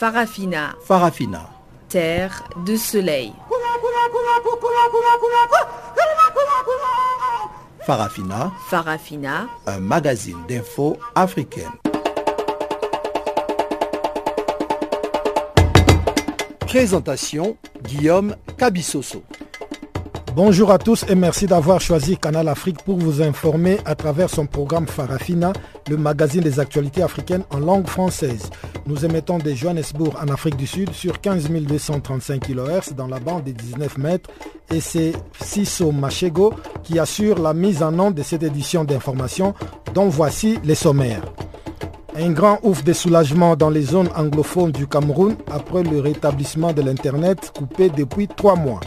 Farafina. Farafina. Terre de soleil. Farafina. Farafina. Un magazine d'infos africaine. Présentation Guillaume Cabissoso. Bonjour à tous et merci d'avoir choisi Canal Afrique pour vous informer à travers son programme Farafina, le magazine des actualités africaines en langue française. Nous émettons de Johannesburg en Afrique du Sud sur 15 235 kHz dans la bande des 19 mètres et c'est Siso Machego qui assure la mise en onde de cette édition d'information dont voici les sommaires. Un grand ouf de soulagement dans les zones anglophones du Cameroun après le rétablissement de l'Internet coupé depuis trois mois.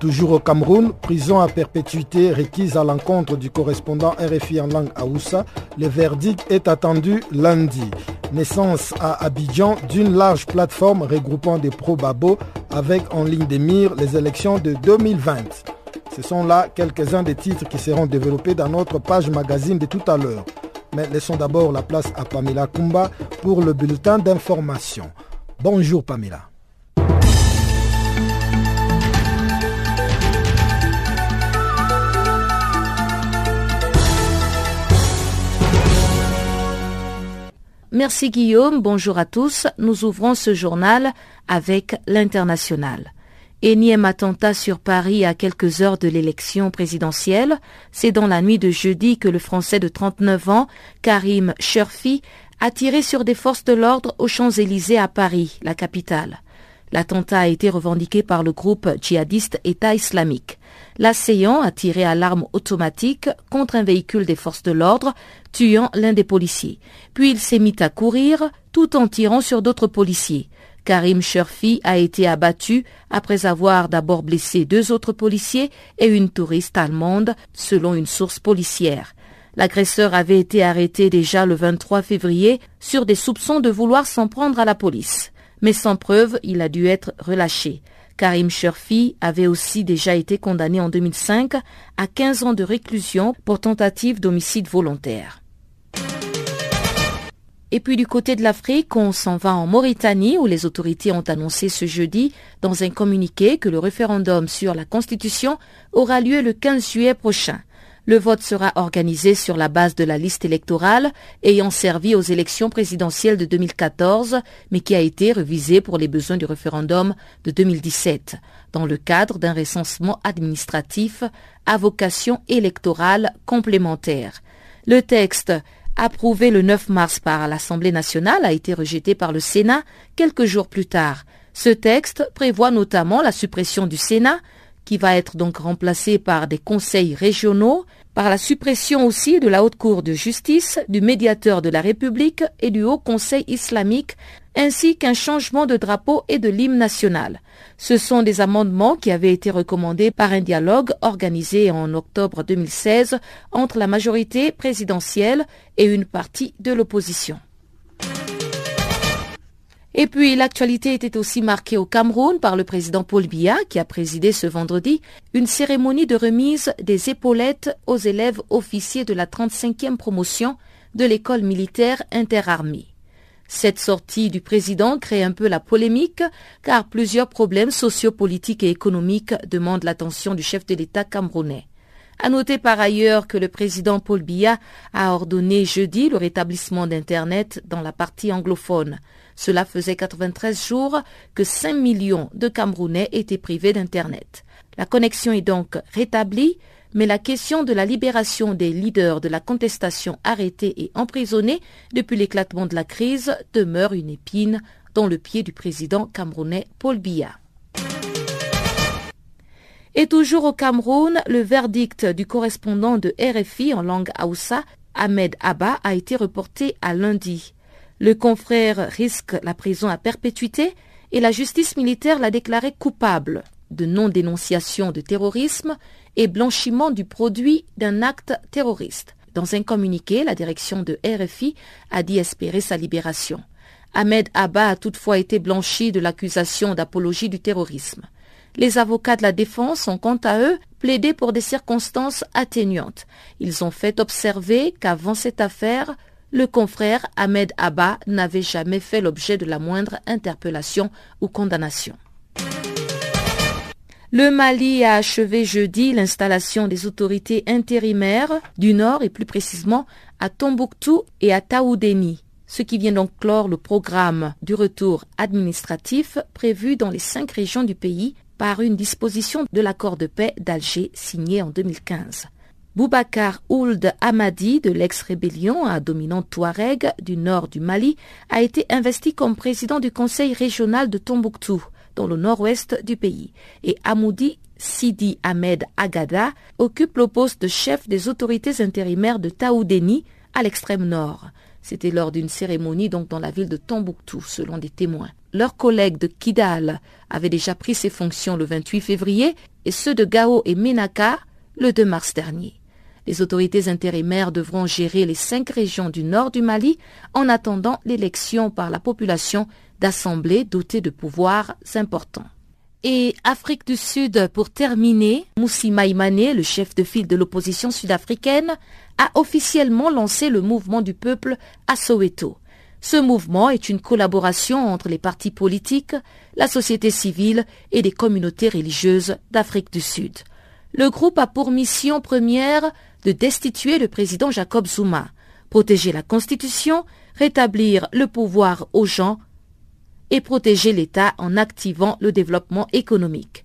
Toujours au Cameroun, prison à perpétuité requise à l'encontre du correspondant RFI en langue Aoussa. Le verdict est attendu lundi. Naissance à Abidjan d'une large plateforme regroupant des pro-babo avec en ligne de mire les élections de 2020. Ce sont là quelques-uns des titres qui seront développés dans notre page magazine de tout à l'heure. Mais laissons d'abord la place à Pamela Kumba pour le bulletin d'information. Bonjour Pamela. Merci Guillaume, bonjour à tous. Nous ouvrons ce journal avec l'international. Énième attentat sur Paris à quelques heures de l'élection présidentielle. C'est dans la nuit de jeudi que le Français de 39 ans, Karim Sherfi, a tiré sur des forces de l'ordre aux Champs-Élysées à Paris, la capitale. L'attentat a été revendiqué par le groupe djihadiste État islamique. L'assaillant a tiré à l'arme automatique contre un véhicule des forces de l'ordre, tuant l'un des policiers. Puis il s'est mis à courir tout en tirant sur d'autres policiers. Karim Sherfi a été abattu après avoir d'abord blessé deux autres policiers et une touriste allemande, selon une source policière. L'agresseur avait été arrêté déjà le 23 février sur des soupçons de vouloir s'en prendre à la police. Mais sans preuve, il a dû être relâché. Karim Sherfi avait aussi déjà été condamné en 2005 à 15 ans de réclusion pour tentative d'homicide volontaire. Et puis du côté de l'Afrique, on s'en va en Mauritanie où les autorités ont annoncé ce jeudi dans un communiqué que le référendum sur la Constitution aura lieu le 15 juillet prochain. Le vote sera organisé sur la base de la liste électorale ayant servi aux élections présidentielles de 2014, mais qui a été revisée pour les besoins du référendum de 2017, dans le cadre d'un recensement administratif à vocation électorale complémentaire. Le texte approuvé le 9 mars par l'Assemblée nationale a été rejeté par le Sénat quelques jours plus tard. Ce texte prévoit notamment la suppression du Sénat, qui va être donc remplacé par des conseils régionaux, par la suppression aussi de la Haute Cour de justice, du médiateur de la République et du Haut Conseil islamique, ainsi qu'un changement de drapeau et de l'hymne national. Ce sont des amendements qui avaient été recommandés par un dialogue organisé en octobre 2016 entre la majorité présidentielle et une partie de l'opposition. Et puis l'actualité était aussi marquée au Cameroun par le président Paul Biya qui a présidé ce vendredi une cérémonie de remise des épaulettes aux élèves officiers de la 35e promotion de l'école militaire interarmée. Cette sortie du président crée un peu la polémique car plusieurs problèmes sociopolitiques et économiques demandent l'attention du chef de l'État camerounais. À noter par ailleurs que le président Paul Biya a ordonné jeudi le rétablissement d'Internet dans la partie anglophone. Cela faisait 93 jours que 5 millions de Camerounais étaient privés d'Internet. La connexion est donc rétablie, mais la question de la libération des leaders de la contestation arrêtés et emprisonnés depuis l'éclatement de la crise demeure une épine dans le pied du président camerounais Paul Biya. Et toujours au Cameroun, le verdict du correspondant de RFI en langue Haoussa, Ahmed Abba, a été reporté à lundi. Le confrère risque la prison à perpétuité et la justice militaire l'a déclaré coupable de non-dénonciation de terrorisme et blanchiment du produit d'un acte terroriste. Dans un communiqué, la direction de RFI a dit espérer sa libération. Ahmed Abba a toutefois été blanchi de l'accusation d'apologie du terrorisme. Les avocats de la défense ont quant à eux plaidé pour des circonstances atténuantes. Ils ont fait observer qu'avant cette affaire, le confrère Ahmed Abba n'avait jamais fait l'objet de la moindre interpellation ou condamnation. Le Mali a achevé jeudi l'installation des autorités intérimaires du Nord et plus précisément à Tombouctou et à Taoudéni, ce qui vient donc clore le programme du retour administratif prévu dans les cinq régions du pays par une disposition de l'accord de paix d'Alger signé en 2015. Boubacar Ould Hamadi de l'ex-rébellion à dominante Touareg du nord du Mali a été investi comme président du conseil régional de Tombouctou dans le nord-ouest du pays, et Amoudi Sidi Ahmed Agada occupe le poste de chef des autorités intérimaires de Taoudéni à l'extrême nord. C'était lors d'une cérémonie donc dans la ville de Tombouctou, selon des témoins. Leurs collègues de Kidal avaient déjà pris ses fonctions le 28 février et ceux de Gao et Menaka le 2 mars dernier. Les autorités intérimaires devront gérer les cinq régions du nord du Mali en attendant l'élection par la population d'assemblées dotées de pouvoirs importants. Et Afrique du Sud, pour terminer, Moussi Maïmane, le chef de file de l'opposition sud-africaine, a officiellement lancé le mouvement du peuple à Soweto. Ce mouvement est une collaboration entre les partis politiques, la société civile et les communautés religieuses d'Afrique du Sud. Le groupe a pour mission première de destituer le président Jacob Zuma, protéger la Constitution, rétablir le pouvoir aux gens et protéger l'État en activant le développement économique.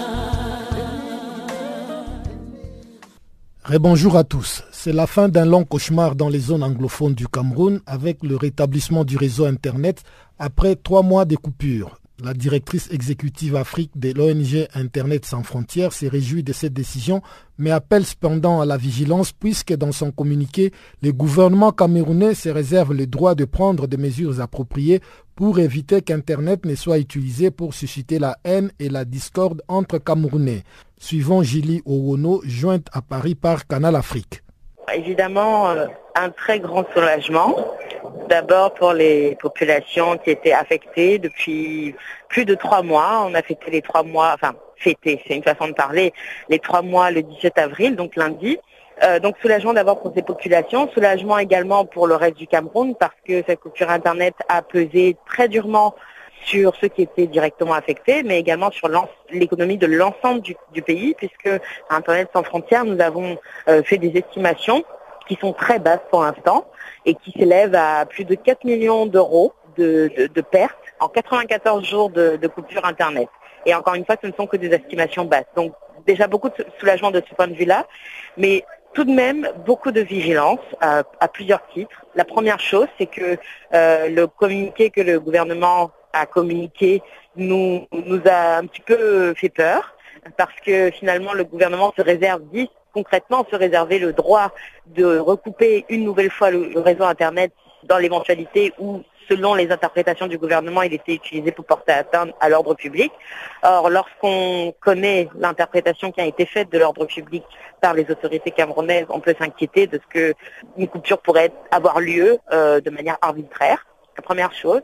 Bonjour à tous. C'est la fin d'un long cauchemar dans les zones anglophones du Cameroun avec le rétablissement du réseau Internet après trois mois de coupures. La directrice exécutive Afrique de l'ONG Internet sans frontières s'est réjouie de cette décision, mais appelle cependant à la vigilance puisque dans son communiqué, le gouvernement camerounais se réserve le droit de prendre des mesures appropriées pour éviter qu'Internet ne soit utilisé pour susciter la haine et la discorde entre Camerounais. Suivant Gilly Owono, jointe à Paris par Canal Afrique. Évidemment, euh, un très grand soulagement. D'abord pour les populations qui étaient affectées depuis plus de trois mois. On a fêté les trois mois, enfin fêté, c'est une façon de parler, les trois mois le 17 avril, donc lundi. Euh, donc soulagement d'abord pour ces populations, soulagement également pour le reste du Cameroun parce que cette coupure Internet a pesé très durement sur ceux qui étaient directement affectés, mais également sur l'économie de l'ensemble du, pays, puisque Internet sans frontières, nous avons euh, fait des estimations qui sont très basses pour l'instant et qui s'élèvent à plus de 4 millions d'euros de, pertes en 94 jours de, coupure Internet. Et encore une fois, ce ne sont que des estimations basses. Donc déjà beaucoup de soulagement de ce point de vue-là, mais tout de même beaucoup de vigilance euh, à plusieurs titres. La première chose, c'est que euh, le communiqué que le gouvernement a communiqué nous, nous a un petit peu fait peur parce que finalement le gouvernement se réserve, dit concrètement se réserver le droit de recouper une nouvelle fois le, réseau Internet dans l'éventualité où selon les interprétations du gouvernement, il était utilisé pour porter atteinte à l'ordre public. Or, lorsqu'on connaît l'interprétation qui a été faite de l'ordre public par les autorités camerounaises, on peut s'inquiéter de ce que une coupure pourrait avoir lieu euh, de manière arbitraire. La première chose.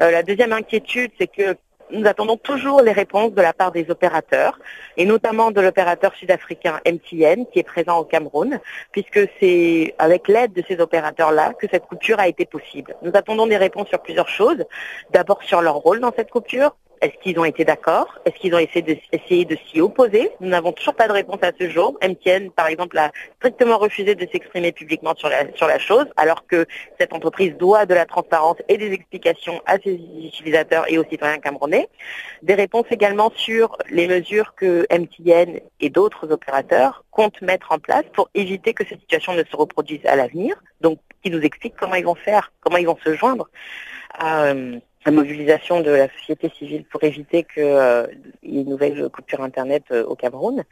Euh, la deuxième inquiétude, c'est que nous attendons toujours les réponses de la part des opérateurs, et notamment de l'opérateur sud-africain MTN, qui est présent au Cameroun, puisque c'est avec l'aide de ces opérateurs-là que cette coupure a été possible. Nous attendons des réponses sur plusieurs choses. D'abord sur leur rôle dans cette coupure, Est-ce qu'ils ont été d'accord? Est-ce qu'ils ont essayé de, de s'y opposer? Nous n'avons toujours pas de réponse à ce jour. MTN, par exemple, a strictement refusé de s'exprimer publiquement sur la, chose, alors que cette entreprise doit de la transparence et des explications à ses utilisateurs et aux citoyens camerounais. Des réponses également sur les mesures que MTN et d'autres opérateurs comptent mettre en place pour éviter que cette situation ne se reproduise à l'avenir. Donc, qui nous expliquent comment ils vont faire, comment ils vont se joindre euh, la mobilisation de la société civile pour éviter qu'il euh, y ait une nouvelle coupure Internet euh, au Cameroun.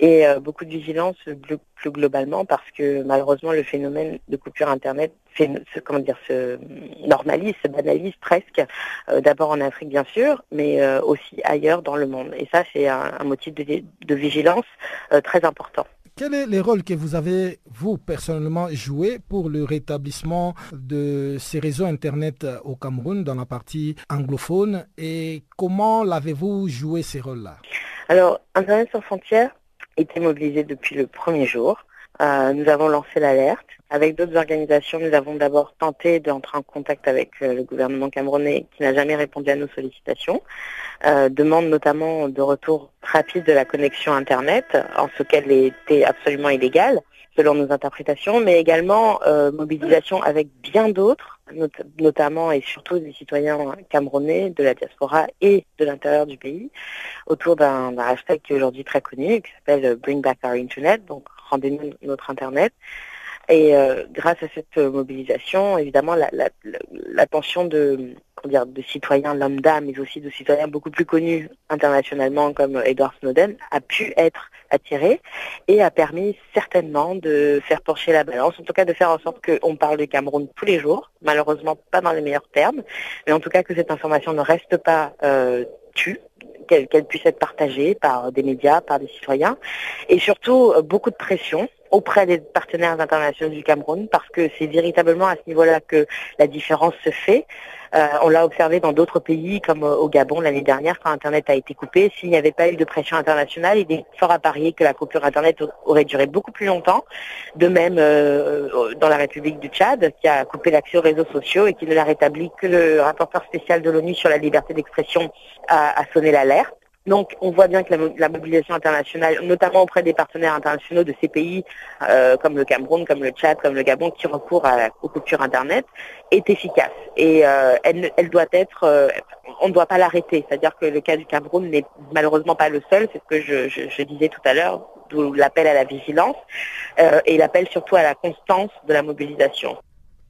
Et beaucoup de vigilance plus, globalement parce que malheureusement le phénomène de coupure Internet se, comment dire, se normalise, se banalise presque, d'abord en Afrique bien sûr, mais aussi ailleurs dans le monde. Et ça c'est un, motif de vigilance très important. Quel est le rôle que vous avez, vous, personnellement, joué pour le rétablissement de ces réseaux Internet au Cameroun dans la partie anglophone et comment l'avez-vous joué ces rôles-là? Alors, Internet sans frontières était mobilisé depuis le premier jour. Euh, nous avons lancé l'alerte. Avec d'autres organisations, nous avons d'abord tenté d'entrer en contact avec euh, le gouvernement camerounais qui n'a jamais répondu à nos sollicitations. Euh, demande notamment de retour rapide de la connexion Internet, en ce qu'elle était absolument illégale selon nos interprétations, mais également mobilisation avec bien d'autres, notamment et surtout des citoyens camerounais de la diaspora et de l'intérieur du pays, autour d'un hashtag qui est aujourd'hui très connu, qui s'appelle Bring Back Our Internet, donc rendez-nous notre Internet. Et euh, grâce à cette mobilisation, évidemment, l'attention de, de citoyens lambda, mais aussi de citoyens beaucoup plus connus internationalement comme Edward Snowden, a pu être attirée et a permis certainement de faire pencher la balance, en tout cas de faire en sorte qu'on parle du Cameroun tous les jours, malheureusement pas dans les meilleurs termes, mais en tout cas que cette information ne reste pas euh, tue, qu'elle puisse être partagée par des médias, par des citoyens, et surtout euh, beaucoup de pression auprès des partenaires internationaux du Cameroun, parce que c'est véritablement à ce niveau-là que la différence se fait. Euh, on l'a observé dans d'autres pays, comme au Gabon l'année dernière, quand Internet a été coupé. S'il n'y avait pas eu de pression internationale, il est fort à parier que la coupure Internet aurait duré beaucoup plus longtemps. De même, euh, dans la République du Tchad, qui a coupé l'accès aux réseaux sociaux et qui ne l'a rétabli que le rapporteur spécial de l'ONU sur la liberté d'expression a sonné l'alerte. Donc on voit bien que la, mobilisation internationale, notamment auprès des partenaires internationaux de ces pays, euh, comme le Cameroun, comme le Tchad, comme le Gabon, qui recourent à la, aux Internet, est efficace. Et euh, elle, elle, doit être, euh, on ne doit pas l'arrêter. C'est-à-dire que le cas du Cameroun n'est malheureusement pas le seul, c'est ce que je, je, je, disais tout à l'heure, d'où l'appel à la vigilance et l'appel surtout à la constance de la mobilisation.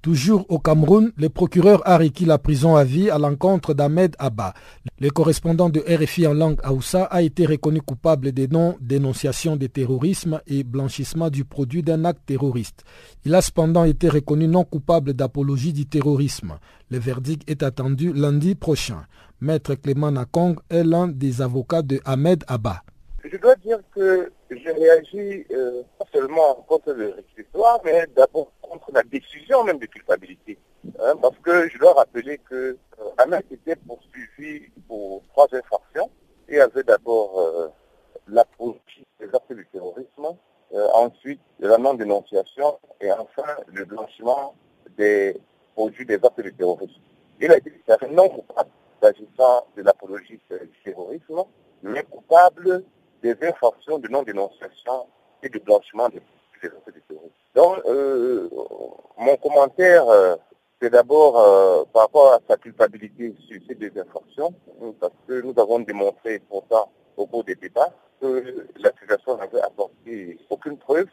Toujours au Cameroun, le procureur a requis la prison à vie à l'encontre d'Ahmed Abba. Le correspondant de RFI en langue Aoussa a été reconnu coupable des noms dénonciation de terrorisme et blanchissement du produit d'un acte terroriste. Il a cependant été reconnu non coupable d'apologie du terrorisme. Le verdict est attendu lundi prochain. Maître Clément Nakong est l'un des avocats de Ahmed Abba. Je dois dire que j'ai réagi euh, pas seulement contre le réquisitoire, mais d'abord contre la décision même de culpabilité. Hein, parce que je dois rappeler que euh, Ahmed était poursuivi pour trois infractions. Y avait d'abord euh, la politique des actes du terrorisme, euh, ensuite la non-dénonciation et enfin le blanchiment des produits des actes du terrorisme. Il a été non coupable s'agissant de l'apologie du terrorisme, mais coupable des infractions de non-dénonciation et de blanchiment des, actes du terrorisme. Donc, euh, mon commentaire, euh, c'est d'abord euh, par rapport à sa culpabilité sur ces deux infractions, parce que nous avons démontré pour ça au cours des débats que l'accusation n'avait apporté aucune preuve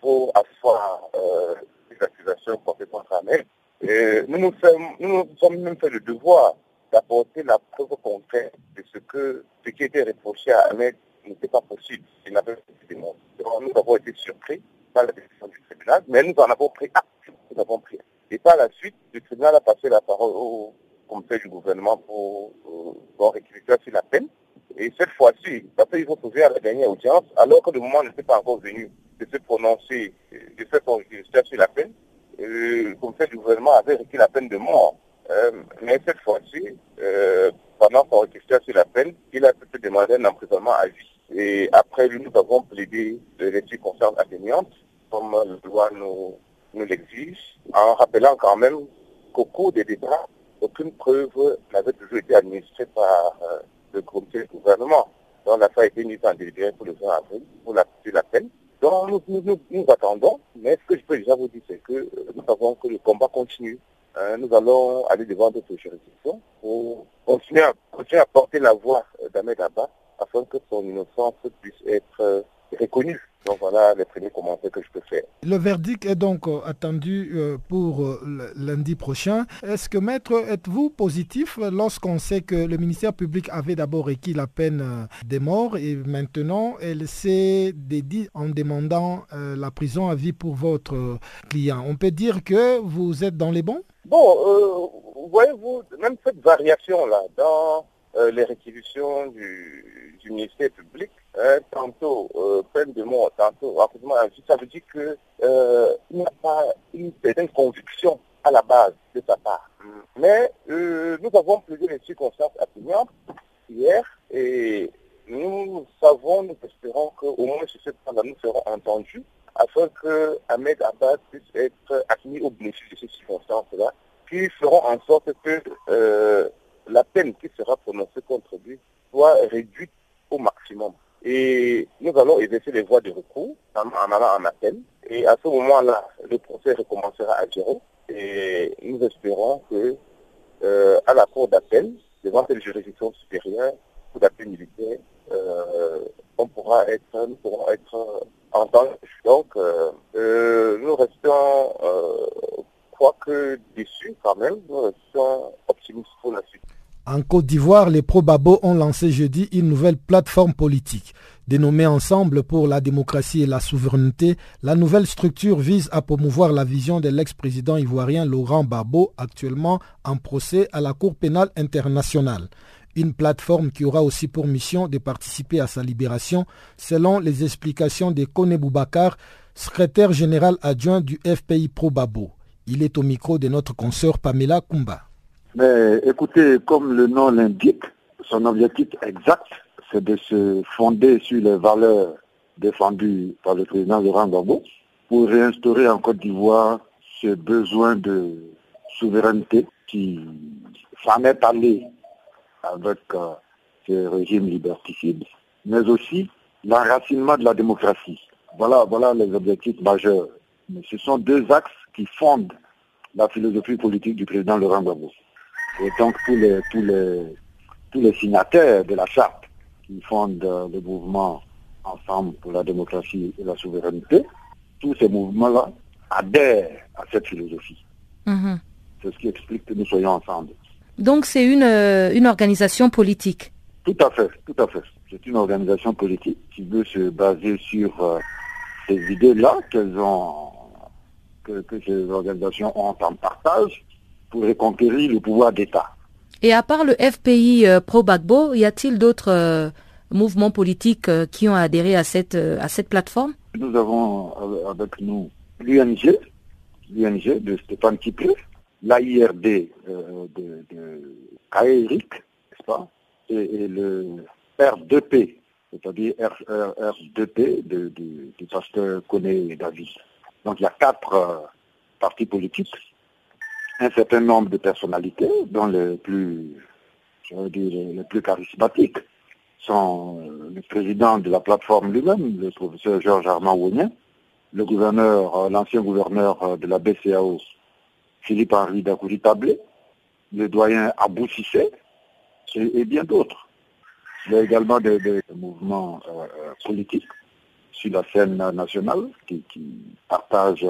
pour asseoir les accusations portées contre Ahmed. Et nous nous, sommes, nous sommes même fait le devoir d'apporter la preuve concrète de ce que ce qui était reproché à Ahmed n'était pas possible. Il n'avait été. Nous avons été surpris par la décision du tribunal, mais nous en avons pris acte. Nous avons pris Et par la suite, le tribunal a passé la parole au comité du gouvernement pour, pour récupérer sur la peine. Et cette fois-ci, parce qu'ils ont trouvé à la dernière audience, alors que le moment n'était pas encore venu de se prononcer, de son réquisitoire sur la peine, le comité du gouvernement avait requis la peine de mort. Euh, mais cette fois-ci, euh, pendant son réquisitoire sur la peine, il a pu demander un emprisonnement à vie. Et après nous avons plaidé les circonstances atténuantes, comme la loi nous, l'exige, en rappelant quand même qu'au cours des débats, aucune preuve n'avait toujours été administrée par le comité de gouvernement. Donc l'affaire a été mise en délibéré pour le 20 avril, pour la, la peine. Donc nous, nous, attendons, mais ce que je peux déjà vous dire, c'est que nous savons que le combat continue. Hein, nous allons aller devant d'autres juridictions pour continuer à, continuer à porter la voix d'Ahmed Abba afin que son innocence puisse être reconnue. Donc voilà les premiers commentaires que je peux faire. Le verdict est donc euh, attendu euh, pour euh, lundi prochain. Est-ce que maître, êtes-vous positif lorsqu'on sait que le ministère public avait d'abord requis la peine des morts et maintenant elle s'est dédiée en demandant la prison à vie pour votre client? On peut dire que vous êtes dans les bons? Bon, voyez-vous, même cette variation-là dans les réquisitions du, du ministère public, Hein, tantôt euh, peine de mort, tantôt rapidement ça veut dire qu'il euh, n'y a pas une certaine conviction à la base de sa part. Mais euh, nous avons plusieurs circonstances atténuantes hier et nous savons, nous espérons qu'au moins sur cette fois-là, nous serons entendus afin que Ahmed Abbas puisse être admis au bénéfice de ces circonstances-là, qui feront en sorte que la peine qui sera prononcée contre lui soit réduite au maximum. Et nous allons exercer les voies de recours en, allant en appel. Et à ce moment-là, le procès recommencera à zéro. Et nous espérons que euh, à la cour d'appel, devant cette juridiction supérieure, cour d'appel militaire, euh, on pourra être, nous pourrons être entendus. Donc, euh, nous restons, quoique déçus quand même, nous pour la suite. En Côte d'Ivoire, les Probabo ont lancé jeudi une nouvelle plateforme politique. Dénommée Ensemble pour la démocratie et la souveraineté, la nouvelle structure vise à promouvoir la vision de l'ex-président ivoirien Laurent Gbagbo, actuellement en procès à la Cour pénale internationale. Une plateforme qui aura aussi pour mission de participer à sa libération, selon les explications de Kone Boubacar, secrétaire général adjoint du FPI Probabo. Il est au micro de notre consoeur Pamela Kumba. Mais écoutez, comme le nom l'indique, son objectif exact, c'est de se fonder sur les valeurs défendues par le président Laurent Gbagbo pour réinstaurer en Côte d'Ivoire ce besoin de souveraineté qui s'en est allé avec euh, ce régime liberticide, mais aussi l'enracinement de la démocratie. Voilà, voilà les objectifs majeurs. Mais ce sont deux axes qui fondent la philosophie politique du président Laurent Gbagbo. Et donc tous les, tous les, tous les signataires de la charte qui fondent le mouvement Ensemble pour la démocratie et la souveraineté, tous ces mouvements-là adhèrent à cette philosophie. Mhm. C'est ce qui explique que nous soyons ensemble. Donc c'est une, euh, une organisation politique Tout à fait, tout à fait. C'est une organisation politique qui veut se baser sur euh, ces idées-là qu'elles ont, que, que ces organisations ont en partage pour reconquérir le pouvoir d'État. Et à part le FPI euh, pro-Bagbo, y a-t-il d'autres euh, mouvements politiques euh, qui ont adhéré à cette, à cette plateforme? Nous avons avec nous l'UNG, l'UNG de Stéphane Kiplé, l'AIRD de, de, de n'est-ce pas? Et, le R2P, c'est-à-dire R2P du pasteur Koné David. Donc il y a quatre partis politiques un certain nombre de personnalités, dont les plus, je veux dire, plus charismatiques sont euh, le président de la plateforme lui-même, le professeur Georges Armand Wounien, le gouverneur, euh, l'ancien gouverneur euh, de la BCAO, Philippe-Henri Dakouri-Tablé, le doyen Abou Sissé, et, bien d'autres. Il y a également des, mouvements politiques sur la scène nationale qui, qui partagent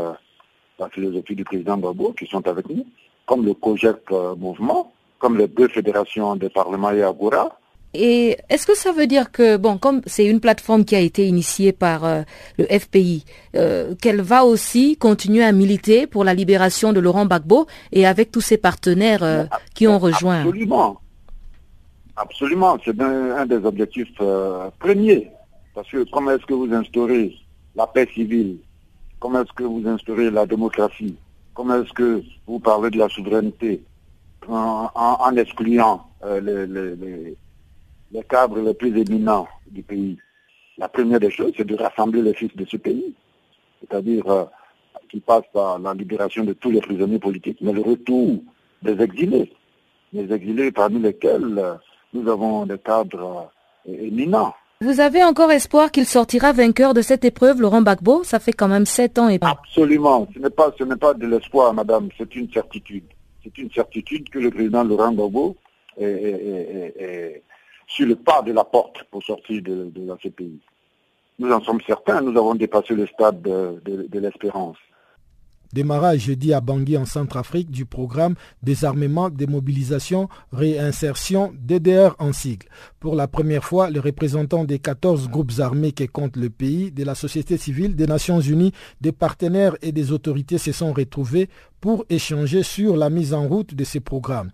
la philosophie du président Babo qui sont avec nous, comme le COGEC euh, Mouvement, comme les deux fédérations des parlements et Agora. Et est-ce que ça veut dire que, bon, comme c'est une plateforme qui a été initiée par euh, le FPI, euh, qu'elle va aussi continuer à militer pour la libération de Laurent Gbagbo et avec tous ses partenaires qui ont rejoint? Absolument. Absolument. C'est un, un, des objectifs premiers. Parce que comment est-ce que vous instaurez la paix civile? Comment est-ce que vous instaurez la démocratie? Comment est-ce que vous parlez de la souveraineté? En, excluant euh, les, cadres les plus éminents du pays. La première des choses, c'est de rassembler les fils de ce pays, c'est-à-dire euh, qui passe par la libération de tous les prisonniers politiques, mais le retour des exilés. les exilés parmi lesquels nous avons des cadres éminents. Vous avez encore espoir qu'il sortira vainqueur de cette épreuve, Laurent Gbagbo? Ça fait quand même sept ans et Absolument. Ce n'est pas, ce n'est pas de l'espoir, madame. C'est une certitude. C'est une certitude que le président Laurent Gbagbo est, sur le pas de la porte pour sortir de, de la CPI. Nous en sommes certains. Nous avons dépassé le stade de l'espérance. Démarrage jeudi à Bangui en Centrafrique du programme Désarmement, Démobilisation, Réinsertion, DDR en sigle. Pour la première fois, les représentants des 14 groupes armés qui comptent le pays, de la société civile, des Nations Unies, des partenaires et des autorités se sont retrouvés pour échanger sur la mise en route de ces programmes.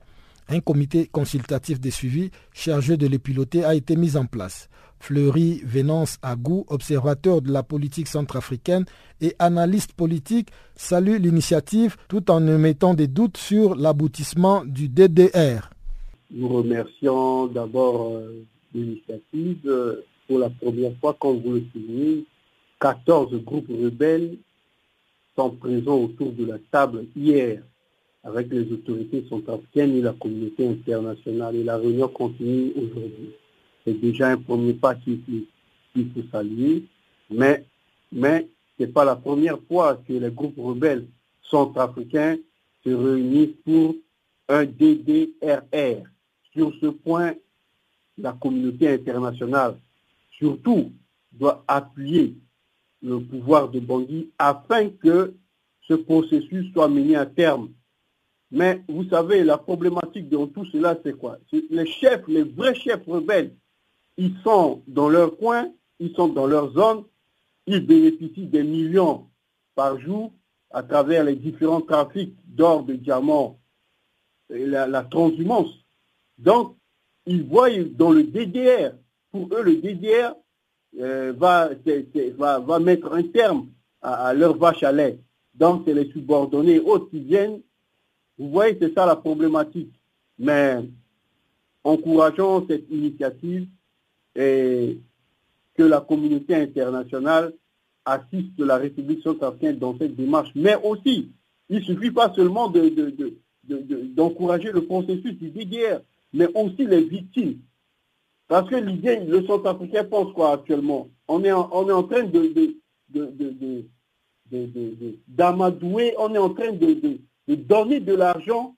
Un comité consultatif de suivi chargé de les piloter a été mis en place. Fleury Vénance Agou, observateur de la politique centrafricaine et analyste politique, salue l'initiative tout en mettant des doutes sur l'aboutissement du DDR. Nous remercions d'abord euh, l'initiative. Euh, pour la première fois, comme vous le soulignez, 14 groupes rebelles sont présents autour de la table hier avec les autorités centrafricaines et la communauté internationale. Et la réunion continue aujourd'hui c'est déjà un premier pas qu'il faut saluer, mais, mais ce n'est pas la première fois que les groupes rebelles centrafricains se réunissent pour un DDRR. Sur ce point, la communauté internationale, surtout, doit appuyer le pouvoir de Bangui afin que ce processus soit mené à terme. Mais vous savez, la problématique de tout cela, c'est quoi? Les chefs, les vrais chefs rebelles ils sont dans leur coin, ils sont dans leur zone, ils bénéficient des millions par jour à travers les différents trafics d'or, de diamants, la, transhumance. Donc, ils voient dans le DDR, pour eux, le DDR euh, va, va, mettre un terme à, leur vache à lait. Donc, c'est les subordonnés autres qui viennent. Vous voyez, c'est ça la problématique. Mais encourageons cette initiative et que la communauté internationale assiste la République centrafricaine dans cette démarche. Mais aussi, il ne suffit pas seulement d'encourager le processus du DDR, mais aussi les victimes. Parce que l'idée, le centrafricain pense quoi actuellement on est, en, train de, d'amadouer, on est en train de, donner de l'argent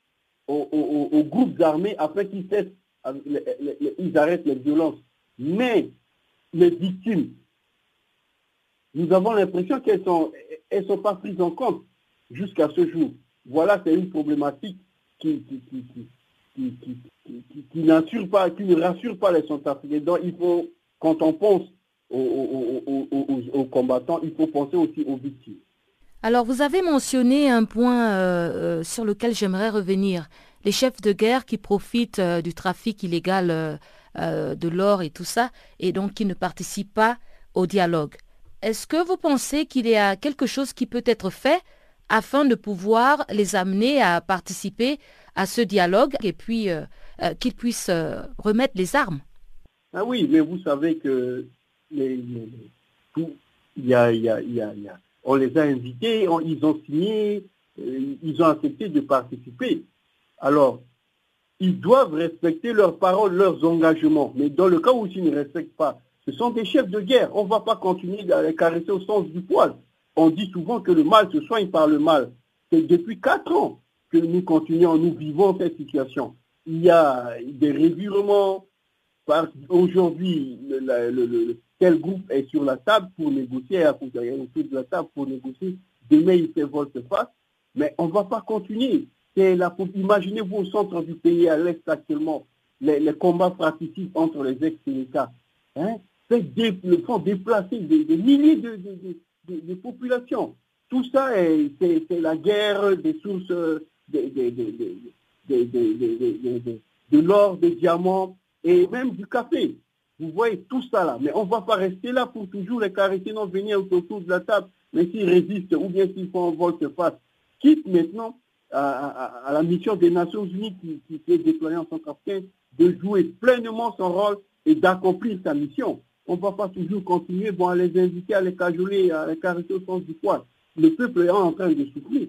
aux, groupes armés afin qu'ils ils arrêtent les violences. Mais les victimes, nous avons l'impression qu'elles ne sont, elles sont pas prises en compte jusqu'à ce jour. Voilà, c'est une problématique qui, qui, n'assure pas, qui ne rassure pas les Centrafricains. Donc il faut, quand on pense aux, combattants, il faut penser aussi aux victimes. Alors vous avez mentionné un point euh, euh, sur lequel j'aimerais revenir. Les chefs de guerre qui profitent euh, du trafic illégal de l'or et tout ça, et donc qui ne participent pas au dialogue. Est-ce que vous pensez qu'il y a quelque chose qui peut être fait afin de pouvoir les amener à participer à ce dialogue et puis qu'ils puissent remettre les armes? Ah oui, mais vous savez que il y a, on les a invités, ils ont signé, ils ont accepté de participer. Alors, ils doivent respecter leurs paroles, leurs engagements. Mais dans le cas où ils ne respectent pas, ce sont des chefs de guerre. On ne va pas continuer à les caresser au sens du poil. On dit souvent que le mal se soigne par le mal. C'est depuis quatre ans que nous continuons, nous vivons cette situation. Il y a des revirements. Aujourd'hui, tel groupe est sur la table pour négocier, à autour de la table pour négocier. Demain, il fait volte-face. Mais on ne va pas continuer. Imaginez-vous au centre du pays, à l'est actuellement, les, combats pratiques entre les ex-Sénéca. Hein, font déplacer des, milliers de, populations. Tout ça, c'est la guerre des sources de, l'or, des diamants et même du café. Vous voyez tout ça là. Mais on ne va pas rester là pour toujours les non venir autour de la table. Mais s'ils résistent ou bien s'ils font un volte-face, quitte maintenant à, la mission des Nations Unies qui, qui est déployée en Centrafrique de jouer pleinement son rôle et d'accomplir sa mission. On ne va pas toujours continuer à les inviter, à les cajoler, à les caresser au sens du poil. Le peuple est en train de souffrir.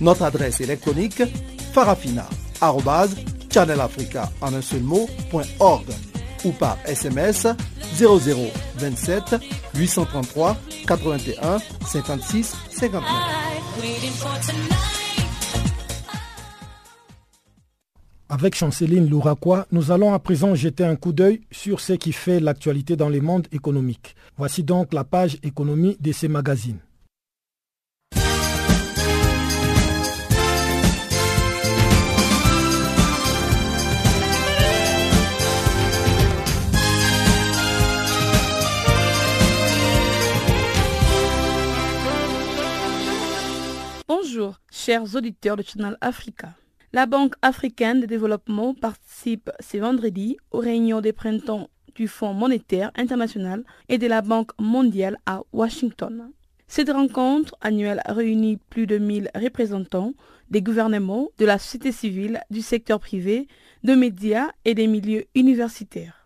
Notre adresse électronique farafina.channelafrica en un seul ou par SMS 0027 833 81 56 59. Avec Chanceline Louraquois, nous allons à présent jeter un coup d'œil sur ce qui fait l'actualité dans les mondes économiques. Voici donc la page économie de ces magazines. Chers auditeurs de Channel Africa. La Banque africaine de développement participe ce vendredi aux réunions des printemps du Fonds monétaire international et de la Banque mondiale à Washington. Cette rencontre annuelle réunit plus de 1000 représentants des gouvernements, de la société civile, du secteur privé, de médias et des milieux universitaires.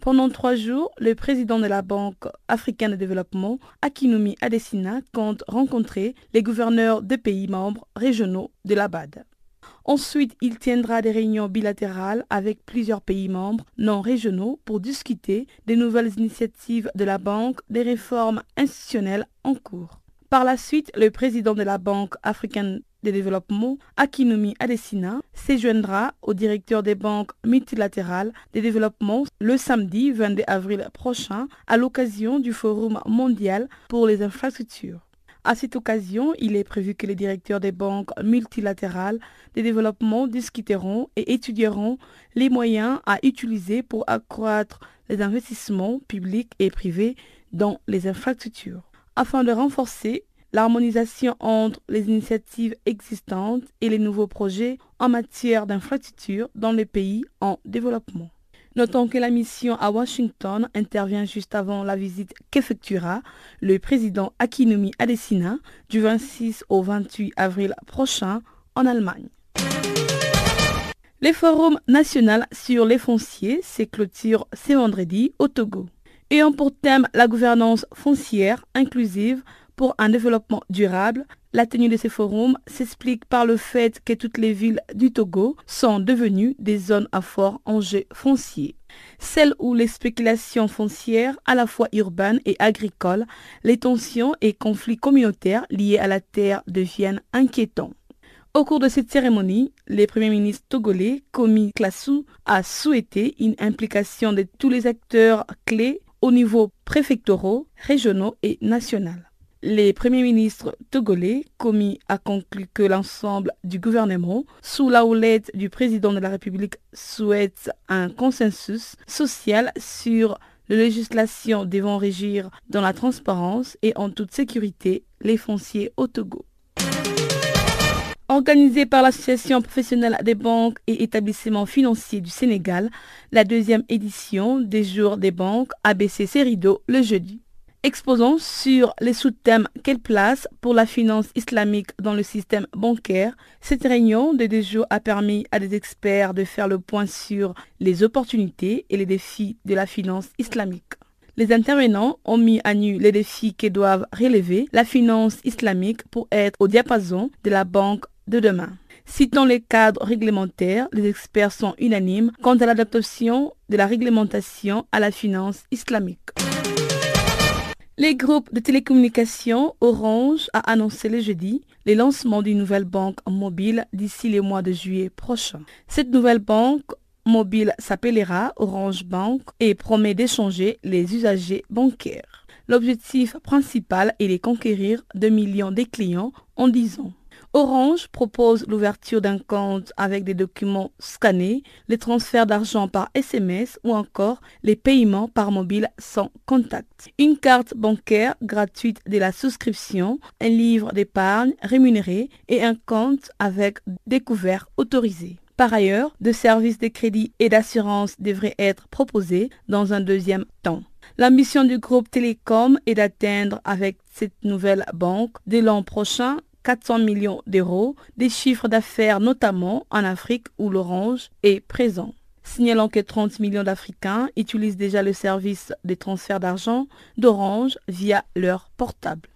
Pendant trois jours, le président de la Banque africaine de développement, Akinumi Adesina, compte rencontrer les gouverneurs des pays membres régionaux de la BAD. Ensuite, il tiendra des réunions bilatérales avec plusieurs pays membres non régionaux pour discuter des nouvelles initiatives de la banque, des réformes institutionnelles en cours. Par la suite, le président de la Banque africaine de développement, Akinumi Adesina, joindra au directeur des banques multilatérales de développement le samedi 22 avril prochain à l'occasion du Forum mondial pour les infrastructures. À cette occasion, il est prévu que les directeurs des banques multilatérales de développement discuteront et étudieront les moyens à utiliser pour accroître les investissements publics et privés dans les infrastructures afin de renforcer l'harmonisation entre les initiatives existantes et les nouveaux projets en matière d'infrastructure dans les pays en développement. Notons que la mission à Washington intervient juste avant la visite qu'effectuera le président Akinumi Adesina du 26 au 28 avril prochain en Allemagne. Le Forum national sur les fonciers s'est clôture ce vendredi au Togo. Ayant pour thème la gouvernance foncière inclusive pour un développement durable, la tenue de ces forums s'explique par le fait que toutes les villes du Togo sont devenues des zones à fort enjeu foncier. Celles où les spéculations foncières, à la fois urbaines et agricoles, les tensions et conflits communautaires liés à la terre deviennent inquiétants. Au cours de cette cérémonie, le Premier ministre togolais, Komi Klassou, a souhaité une implication de tous les acteurs clés au niveau préfectoraux, régionaux et national. Les premiers ministres togolais commis a conclu que l'ensemble du gouvernement, sous la houlette du président de la République, souhaite un consensus social sur les législations devant régir dans la transparence et en toute sécurité les fonciers au Togo. Organisée par l'Association professionnelle des banques et établissements financiers du Sénégal, la deuxième édition des jours des banques ABC Cerido le jeudi. Exposant sur les sous-thèmes Quelle place pour la finance islamique dans le système bancaire, cette réunion de deux jours a permis à des experts de faire le point sur les opportunités et les défis de la finance islamique. Les intervenants ont mis à nu les défis que doivent relever la finance islamique pour être au diapason de la banque de demain. Citant les cadres réglementaires, les experts sont unanimes quant à l'adaptation de la réglementation à la finance islamique. Les groupes de télécommunications Orange a annoncé le jeudi le lancement d'une nouvelle banque mobile d'ici le mois de juillet prochain. Cette nouvelle banque mobile s'appellera Orange Bank et promet d'échanger les usagers bancaires. L'objectif principal est de conquérir 2 millions de clients en 10 ans. Orange propose l'ouverture d'un compte avec des documents scannés, les transferts d'argent par SMS ou encore les paiements par mobile sans contact. Une carte bancaire gratuite de la souscription, un livre d'épargne rémunéré et un compte avec découvert autorisé. Par ailleurs, de services de crédit et d'assurance devraient être proposés dans un deuxième temps. L'ambition du groupe Télécom est d'atteindre avec cette nouvelle banque dès l'an prochain 400 millions d'euros, des chiffres d'affaires notamment en Afrique où l'orange est présent. Signalant que 30 millions d'Africains utilisent déjà le service des transferts d'argent d'Orange via leur portable.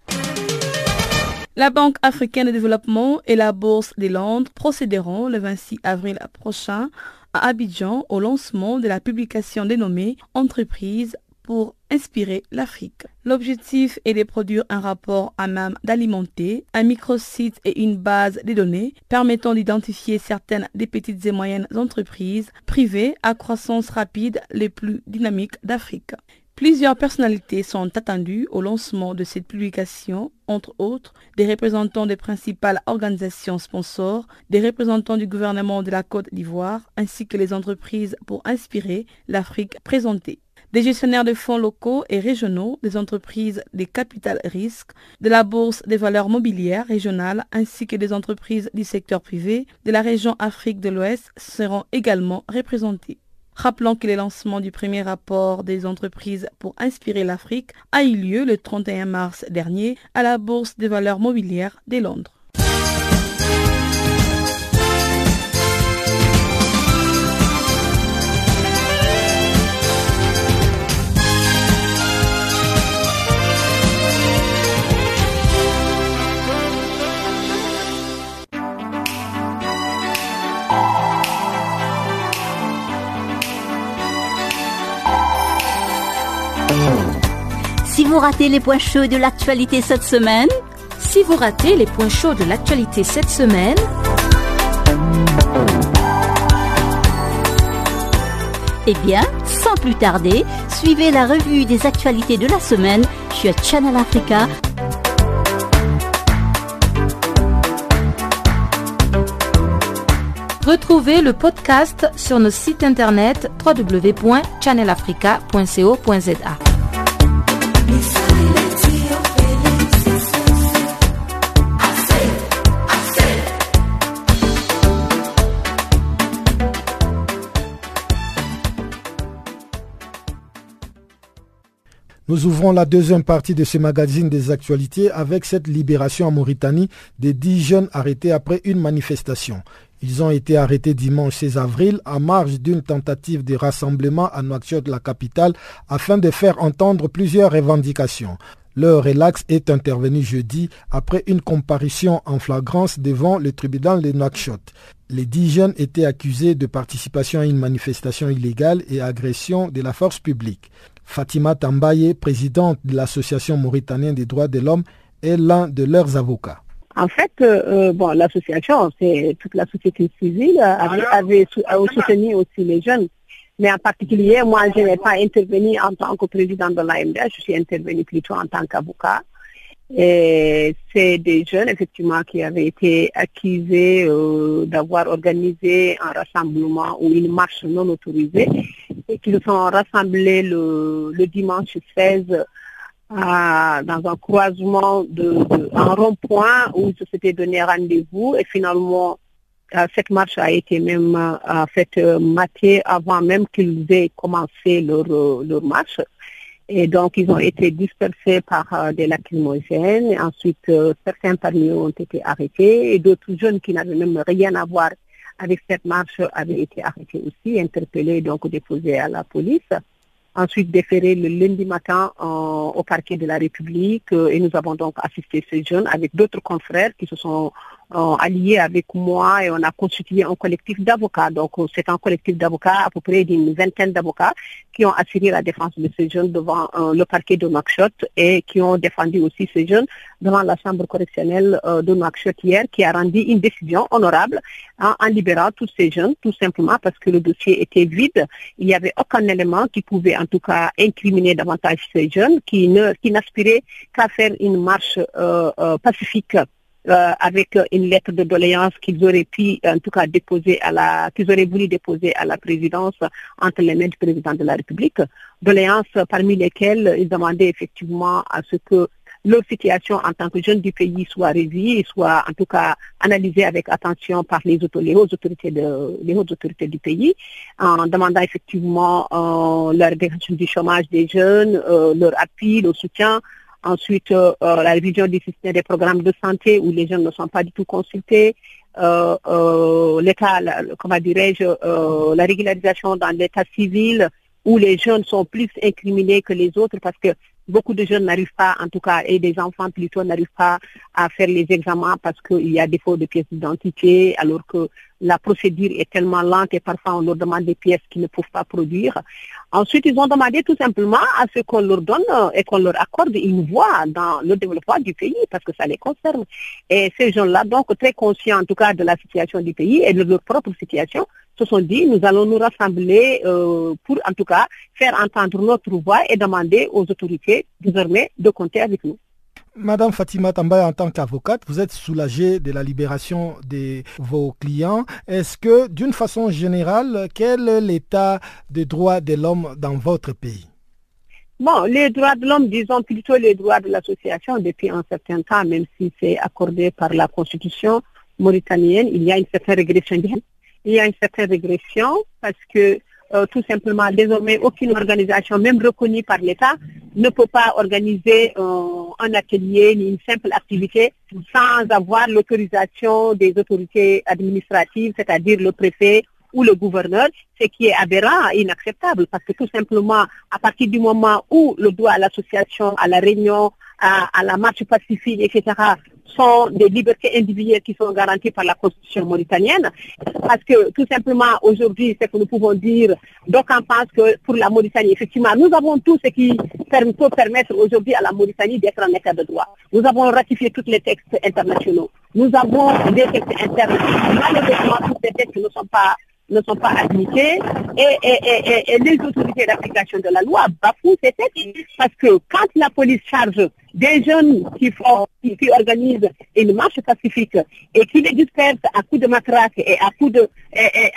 La Banque africaine de développement et la Bourse des Londres procéderont le 26 avril prochain à Abidjan au lancement de la publication dénommée Entreprise pour inspirer l'Afrique. L'objectif est de produire un rapport à même d'alimenter un microsite et une base de données permettant d'identifier certaines des petites et moyennes entreprises privées à croissance rapide les plus dynamiques d'Afrique. Plusieurs personnalités sont attendues au lancement de cette publication, entre autres des représentants des principales organisations sponsors, des représentants du gouvernement de la Côte d'Ivoire, ainsi que les entreprises pour inspirer l'Afrique présentée des gestionnaires de fonds locaux et régionaux, des entreprises des capital risques, de la bourse des valeurs mobilières régionales ainsi que des entreprises du secteur privé de la région Afrique de l'Ouest seront également représentés. Rappelons que le lancement du premier rapport des entreprises pour inspirer l'Afrique a eu lieu le 31 mars dernier à la Bourse des valeurs mobilières de Londres. Vous ratez les points chauds de l'actualité cette semaine, si vous ratez les points chauds de l'actualité cette semaine, eh bien, sans plus tarder, suivez la revue des actualités de la semaine sur Channel Africa. Retrouvez le podcast sur nos sites internet www.channelafrica.co.za. Nous ouvrons la deuxième partie de ce magazine des actualités avec cette libération en Mauritanie des dix jeunes arrêtés après une manifestation. Ils ont été arrêtés dimanche 16 avril à marge d'une tentative de rassemblement à Nouakchott, la capitale, afin de faire entendre plusieurs revendications. Leur relax est intervenu jeudi après une comparution en flagrance devant le tribunal de Nouakchott. Les dix jeunes étaient accusés de participation à une manifestation illégale et agression de la force publique. Fatima Tambaye, présidente de l'Association mauritanienne des droits de l'homme, est l'un de leurs avocats. En fait, euh, euh, bon, l'association, c'est toute la société civile avait, avait, soutenu aussi les jeunes. Mais en particulier, moi, je n'ai pas intervenu en tant que président de l'AMD, je suis intervenu plutôt en tant qu'avocat. Et c'est des jeunes, effectivement, qui avaient été accusés euh, d'avoir organisé un rassemblement ou une marche non autorisée et qui se sont rassemblés le, dimanche 16 dans un croisement de, un rond-point où ils se s'étaient donné rendez-vous et finalement euh, cette marche a été même euh, faite matée avant même qu'ils aient commencé leur, leur marche. Et donc, ils ont été dispersés par euh, des lacrymogènes. Ensuite, euh, certains parmi eux ont été arrêtés et d'autres jeunes qui n'avaient même rien à voir avec cette marche avaient été arrêtés aussi, interpellés, donc déposés à la police. Ensuite, déférés le lundi matin au parquet de la République euh, et nous avons donc assisté ces jeunes avec d'autres confrères qui se sont alliés avec moi et on a constitué un collectif d'avocats. Donc c'est un collectif d'avocats, à peu près d'une vingtaine d'avocats qui ont assuré la défense de ces jeunes devant euh, le parquet de Nouakchott et qui ont défendu aussi ces jeunes devant la chambre correctionnelle euh, de Nouakchott hier qui a rendu une décision honorable hein, en libérant tous ces jeunes tout simplement parce que le dossier était vide. Il n'y avait aucun élément qui pouvait en tout cas incriminer davantage ces jeunes qui n'aspiraient qu'à faire une marche euh, pacifique euh, avec une lettre de doléance qu'ils auraient pu, en tout cas, déposer à la, qu'ils auraient voulu déposer à la présidence entre les mains du président de la République. Doléances parmi lesquelles ils demandaient effectivement à ce que leur situation en tant que jeunes du pays soit revue et soit en tout cas analysée avec attention par les, hautes, autorités de, les hautes autorités du pays, en demandant effectivement euh, la réduction du chômage des jeunes, euh, leur appui, leur soutien, Ensuite, euh, euh, la révision du système des programmes de santé où les jeunes ne sont pas du tout consultés. Euh, l'état, dirais-je, la régularisation dans l'état civil où les jeunes sont plus incriminés que les autres parce que beaucoup de jeunes n'arrivent pas, en tout cas, et des enfants plutôt n'arrivent pas à faire les examens parce qu'il y a défaut de pièces d'identité, alors que la procédure est tellement lente et parfois on leur demande des pièces qu'ils ne peuvent pas produire. Ensuite, ils ont demandé tout simplement à ce qu'on leur donne euh, et qu'on leur accorde une voix dans le développement du pays parce que ça les concerne. Et ces gens-là, donc très conscients en tout cas de la situation du pays et de leur propre situation, se sont dit, nous allons nous rassembler euh, pour en tout cas faire entendre notre voix et demander aux autorités désormais de compter avec nous. Madame Fatima Tambay, en tant qu'avocate, vous êtes soulagée de la libération de vos clients. Est-ce que, d'une façon générale, quel est l'état des droits de l'homme dans votre pays? Bon, les droits de l'homme, disons plutôt les droits de l'association depuis un certain temps, même si c'est accordé par la constitution mauritanienne, il y a une certaine régression. Il y a une certaine régression parce que euh, tout simplement, désormais, aucune organisation, même reconnue par l'État, ne peut pas organiser euh, un atelier ni une simple activité sans avoir l'autorisation des autorités administratives, c'est-à-dire le préfet ou le gouverneur, ce qui est aberrant et inacceptable parce que tout simplement, à partir du moment où le droit à l'association, à la réunion, à, à la marche pacifique, etc., sont des libertés individuelles qui sont garanties par la Constitution mauritanienne. Parce que tout simplement, aujourd'hui, c'est que nous pouvons dire, donc on pense que pour la Mauritanie, effectivement, nous avons tout ce qui peut permettre aujourd'hui à la Mauritanie d'être en état de droit. Nous avons ratifié tous les textes internationaux. Nous avons des textes internes. Malheureusement, tous ces textes ne sont pas ne sont pas appliqués et, les autorités d'application de la loi bafouent ces textes. Parce que quand la police charge des jeunes qui, font, qui, organisent une marche pacifique et qui les dispersent à coups de matraque et à coups de,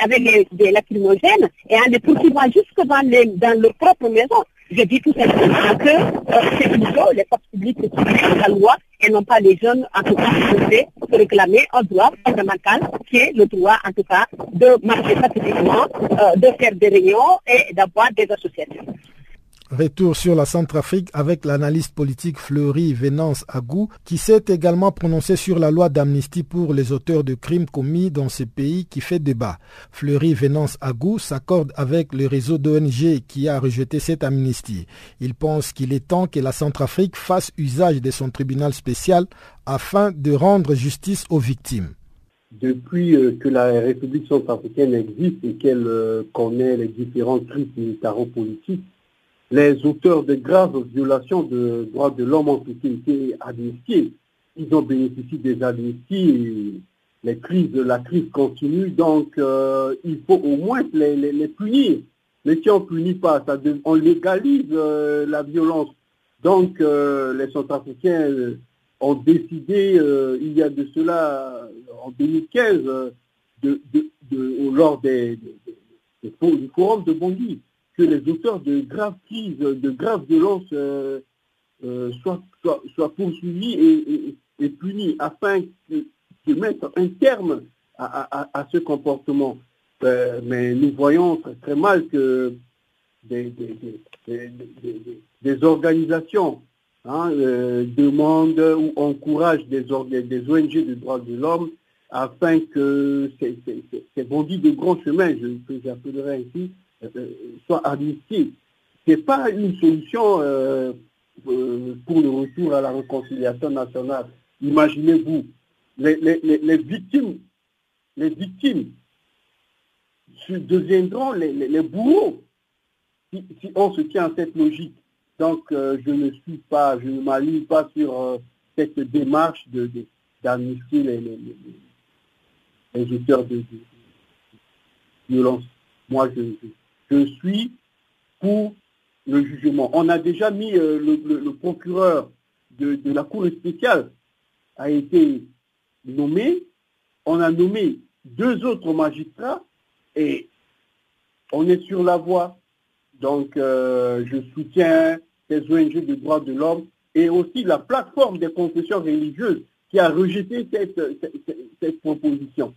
avec des lacrymogènes et en les poursuivant jusque dans, les, dans leur propre maison, je dis tout simplement que euh, c'est plutôt les forces publiques qui font la loi et non pas les jeunes, en tout cas, qui se réclamer un droit fondamental qui est le droit, en tout cas, de marcher pacifiquement, euh, de faire des réunions et d'avoir des associations. Retour sur la Centrafrique avec l'analyste politique Fleury Venance Agou qui s'est également prononcé sur la loi d'amnistie pour les auteurs de crimes commis dans ce pays qui fait débat. Fleury Venance Agou s'accorde avec le réseau d'ONG qui a rejeté cette amnistie. Il pense qu'il est temps que la Centrafrique fasse usage de son tribunal spécial afin de rendre justice aux victimes. Depuis euh, que la République centrafricaine existe et qu'elle euh, connaît les différents crimes militaro-politiques, les auteurs de graves violations de droits de l'homme ont été amnistiés. Ils ont bénéficié des amnisties. Crises, la crise continue, donc euh, il faut au moins les, punir. Mais si on ne punit pas, on légalise euh, la violence. Donc euh, les Centrafricains ont décidé, il y a de cela en 2015, de, lors des, du forum de Bondy, que les auteurs de graves crises, de graves violences euh, euh, soient, poursuivis et, punis afin de, mettre un terme à, ce comportement. Euh, mais nous voyons très, mal que des, organisations hein, demandent ou encouragent des, ONG de droits de l'homme afin que ces, bandits de grand chemin, je, que j'appellerai ainsi, soit amnistiés. Ce n'est pas une solution euh, euh, pour le retour à la réconciliation nationale. Imaginez-vous, les, victimes, les victimes deviendront les, bourreaux si, on se tient à cette logique. Donc, je ne suis pas, je ne m'aligne pas sur cette démarche d'amnistier de, les, les, auteurs de, violence. Moi, je, je suis pour le jugement. On a déjà mis euh, le, procureur de, la Cour spéciale a été nommés, on a nommé deux autres magistrats et on est sur la voie. Donc, euh, je soutiens ces ONG de droits de l'homme et aussi la plateforme des confessions religieuses qui a rejeté cette, proposition.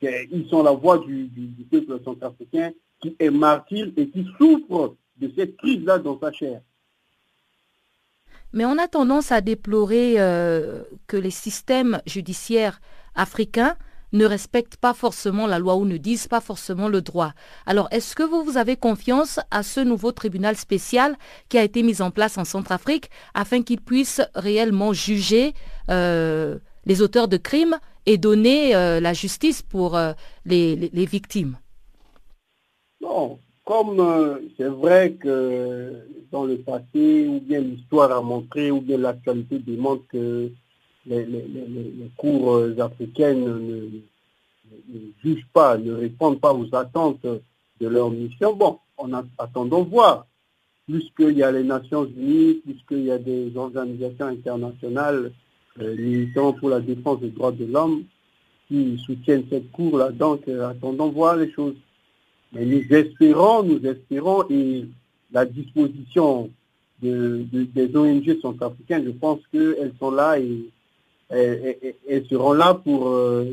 Ils sont la voix du, peuple centrafricain qui est martyr et qui souffre de cette crise-là dans sa chair. Mais on a tendance à déplorer euh, que les systèmes judiciaires africains ne respectent pas forcément la loi ou ne disent pas forcément le droit. Alors, est-ce que vous, vous avez confiance à ce nouveau tribunal spécial qui a été mis en place en Centrafrique afin qu'il puisse réellement juger euh, les auteurs de crimes et donner euh, la justice pour les, victimes? Non, comme c'est vrai que dans le passé, ou bien l'histoire a montré, ou bien l'actualité démontre que les, cours africaines ne, jugent pas, ne répondent pas aux attentes de leur mission. Bon, attendons voir. Puisqu'il y a les Nations Unies, puisqu'il y a des organisations internationales euh, militant pour la défense des droits de l'homme qui soutiennent cette cour-là. Donc, euh, attendons voir les choses. Mais nous espérons, nous espérons, et la disposition des ONG sont africaines, je pense qu'elles sont là et elles seront là pour euh,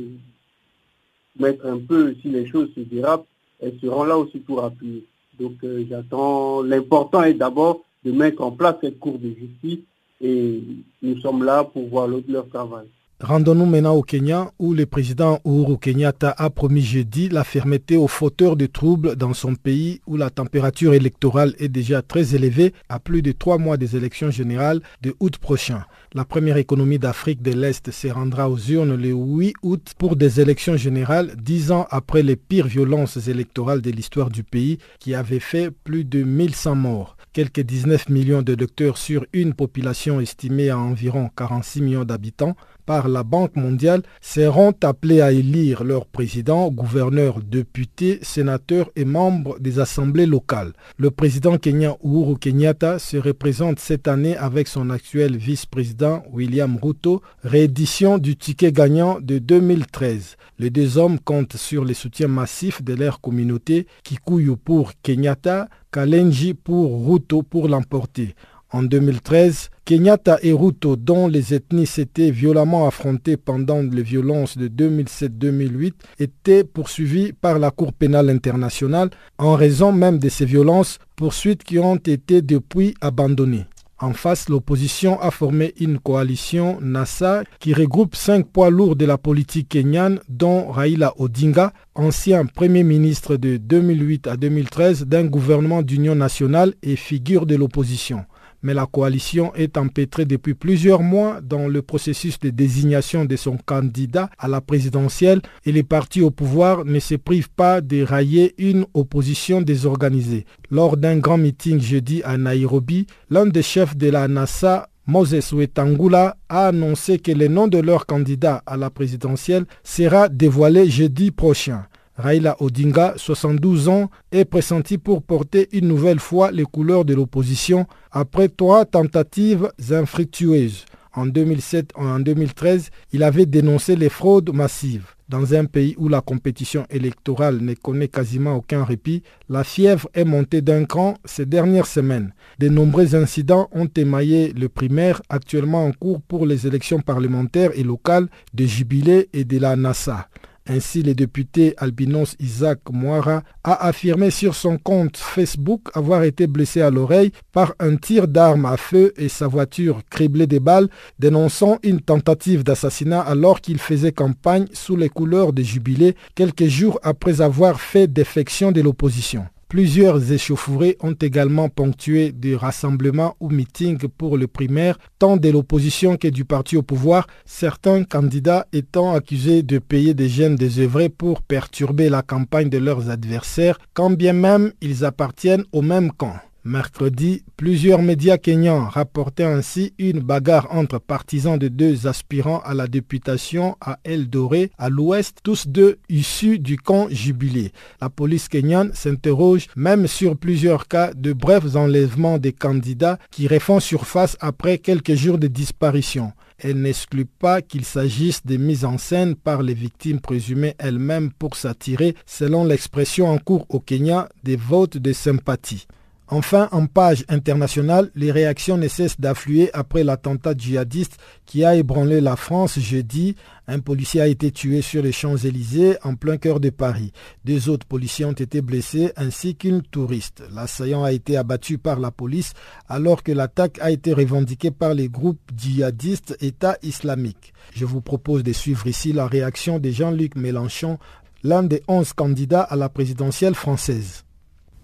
mettre un peu, si les choses se dérapent, elles seront là aussi pour appuyer. Donc euh, j'attends, l'important est d'abord de mettre en place cette cour de justice et nous sommes là pour voir leur travail. Rendons-nous maintenant au Kenya où le président Uhuru Kenyatta a promis jeudi la fermeté aux fauteurs de troubles dans son pays où la température électorale est déjà très élevée à plus de trois mois des élections générales de août prochain. La première économie d'Afrique de l'Est se rendra aux urnes le 8 août pour des élections générales, dix ans après les pires violences électorales de l'histoire du pays qui avaient fait plus de 1100 morts. Quelques 19 millions de docteurs sur une population estimée à environ 46 millions d'habitants par la Banque mondiale seront appelés à élire leur président, gouverneur, député, sénateur et membres des assemblées locales. Le président kenyan Uhuru Kenyatta se représente cette année avec son actuel vice-président William Ruto, réédition du ticket gagnant de 2013. Les deux hommes comptent sur le soutien massif de leur communauté, Kikuyu pour Kenyatta, Kalenji pour Ruto pour l'emporter. En 2013, Kenyatta et Ruto, dont les ethnies s'étaient violemment affrontées pendant les violences de 2007-2008, étaient poursuivis par la Cour pénale internationale en raison même de ces violences, poursuites qui ont été depuis abandonnées. En face, l'opposition a formé une coalition NASA qui regroupe cinq poids lourds de la politique kenyane, dont Raila Odinga, ancien Premier ministre de 2008 à 2013 d'un gouvernement d'union nationale et figure de l'opposition mais la coalition est empêtrée depuis plusieurs mois dans le processus de désignation de son candidat à la présidentielle et les partis au pouvoir ne se privent pas de railler une opposition désorganisée. Lors d'un grand meeting jeudi à Nairobi, l'un des chefs de la NASA Moses Wetangula a annoncé que le nom de leur candidat à la présidentielle sera dévoilé jeudi prochain. Raila Odinga, 72 ans, est pressenti pour porter une nouvelle fois les couleurs de l'opposition après trois tentatives infructueuses. En 2007 et en 2013, il avait dénoncé les fraudes massives. Dans un pays où la compétition électorale ne connaît quasiment aucun répit, la fièvre est montée d'un cran ces dernières semaines. De nombreux incidents ont émaillé le primaire actuellement en cours pour les élections parlementaires et locales de Jubilé et de la NASA. Ainsi, le député albinos Isaac Moira a affirmé sur son compte Facebook avoir été blessé à l'oreille par un tir d'arme à feu et sa voiture criblée de balles, dénonçant une tentative d'assassinat alors qu'il faisait campagne sous les couleurs des jubilés quelques jours après avoir fait défection de l'opposition. Plusieurs échauffourées ont également ponctué des rassemblements ou meetings pour le primaire, tant de l'opposition que du parti au pouvoir, certains candidats étant accusés de payer des jeunes désœuvrés pour perturber la campagne de leurs adversaires, quand bien même ils appartiennent au même camp. Mercredi, plusieurs médias kenyans rapportaient ainsi une bagarre entre partisans de deux aspirants à la députation à El Doré, à l'ouest, tous deux issus du camp jubilé. La police kenyane s'interroge même sur plusieurs cas de brefs enlèvements des candidats qui refont surface après quelques jours de disparition. Elle n'exclut pas qu'il s'agisse des mises en scène par les victimes présumées elles-mêmes pour s'attirer, selon l'expression en cours au Kenya, des votes de sympathie. Enfin, en page internationale, les réactions ne cessent d'affluer après l'attentat djihadiste qui a ébranlé la France jeudi. Un policier a été tué sur les Champs-Élysées en plein cœur de Paris. Deux autres policiers ont été blessés ainsi qu'une touriste. L'assaillant a été abattu par la police alors que l'attaque a été revendiquée par les groupes djihadistes État islamique. Je vous propose de suivre ici la réaction de Jean-Luc Mélenchon, l'un des onze candidats à la présidentielle française.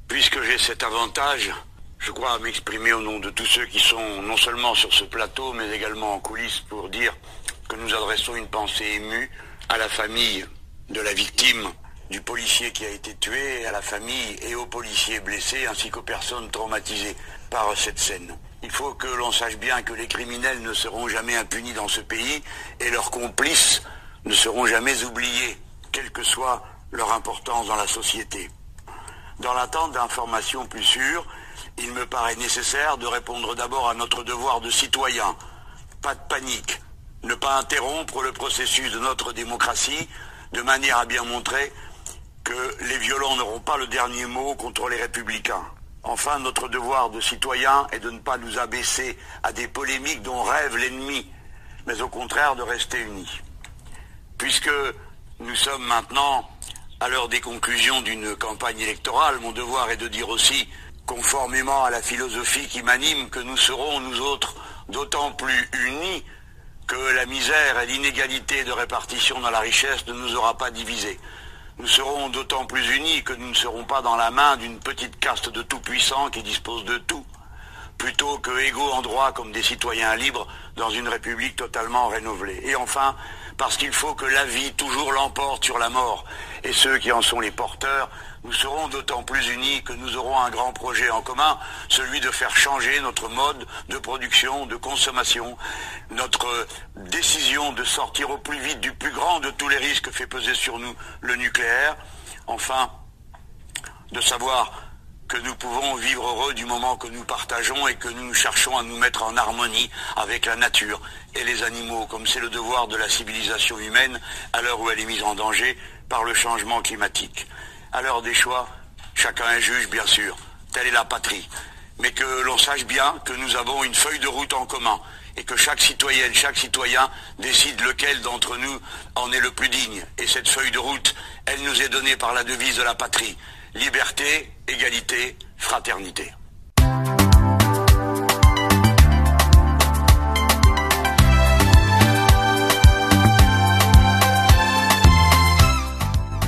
Puisque j'ai cet avantage, je crois m'exprimer au nom de tous ceux qui sont non seulement sur ce plateau, mais également en coulisses pour dire que nous adressons une pensée émue à la famille de la victime, du policier qui a été tué, à la famille et aux policiers blessés, ainsi qu'aux personnes traumatisées par cette scène. Il faut que l'on sache bien que les criminels ne seront jamais impunis dans ce pays et leurs complices ne seront jamais oubliés, quelle que soit leur importance dans la société. Dans l'attente d'informations plus sûres, il me paraît nécessaire de répondre d'abord à notre devoir de citoyen. Pas de panique. Ne pas interrompre le processus de notre démocratie de manière à bien montrer que les violents n'auront pas le dernier mot contre les républicains. Enfin, notre devoir de citoyen est de ne pas nous abaisser à des polémiques dont rêve l'ennemi, mais au contraire de rester unis. Puisque nous sommes maintenant à l'heure des conclusions d'une campagne électorale, mon devoir est de dire aussi, conformément à la philosophie qui m'anime, que nous serons, nous autres, d'autant plus unis que la misère et l'inégalité de répartition dans la richesse ne nous aura pas divisés. Nous serons d'autant plus unis que nous ne serons pas dans la main d'une petite caste de tout-puissants qui dispose de tout, plutôt que égaux en droit comme des citoyens libres dans une république totalement rénovée. Et enfin, parce qu'il faut que la vie toujours l'emporte sur la mort, et ceux qui en sont les porteurs, nous serons d'autant plus unis que nous aurons un grand projet en commun, celui de faire changer notre mode de production, de consommation, notre décision de sortir au plus vite du plus grand de tous les risques que fait peser sur nous le nucléaire, enfin, de savoir que nous pouvons vivre heureux du moment que nous partageons et que nous cherchons à nous mettre en harmonie avec la nature et les animaux, comme c'est le devoir de la civilisation humaine à l'heure où elle est mise en danger par le changement climatique. À l'heure des choix, chacun est juge, bien sûr. Telle est la patrie. Mais que l'on sache bien que nous avons une feuille de route en commun et que chaque citoyenne, chaque citoyen décide lequel d'entre nous en est le plus digne. Et cette feuille de route, elle nous est donnée par la devise de la patrie liberté, égalité, fraternité.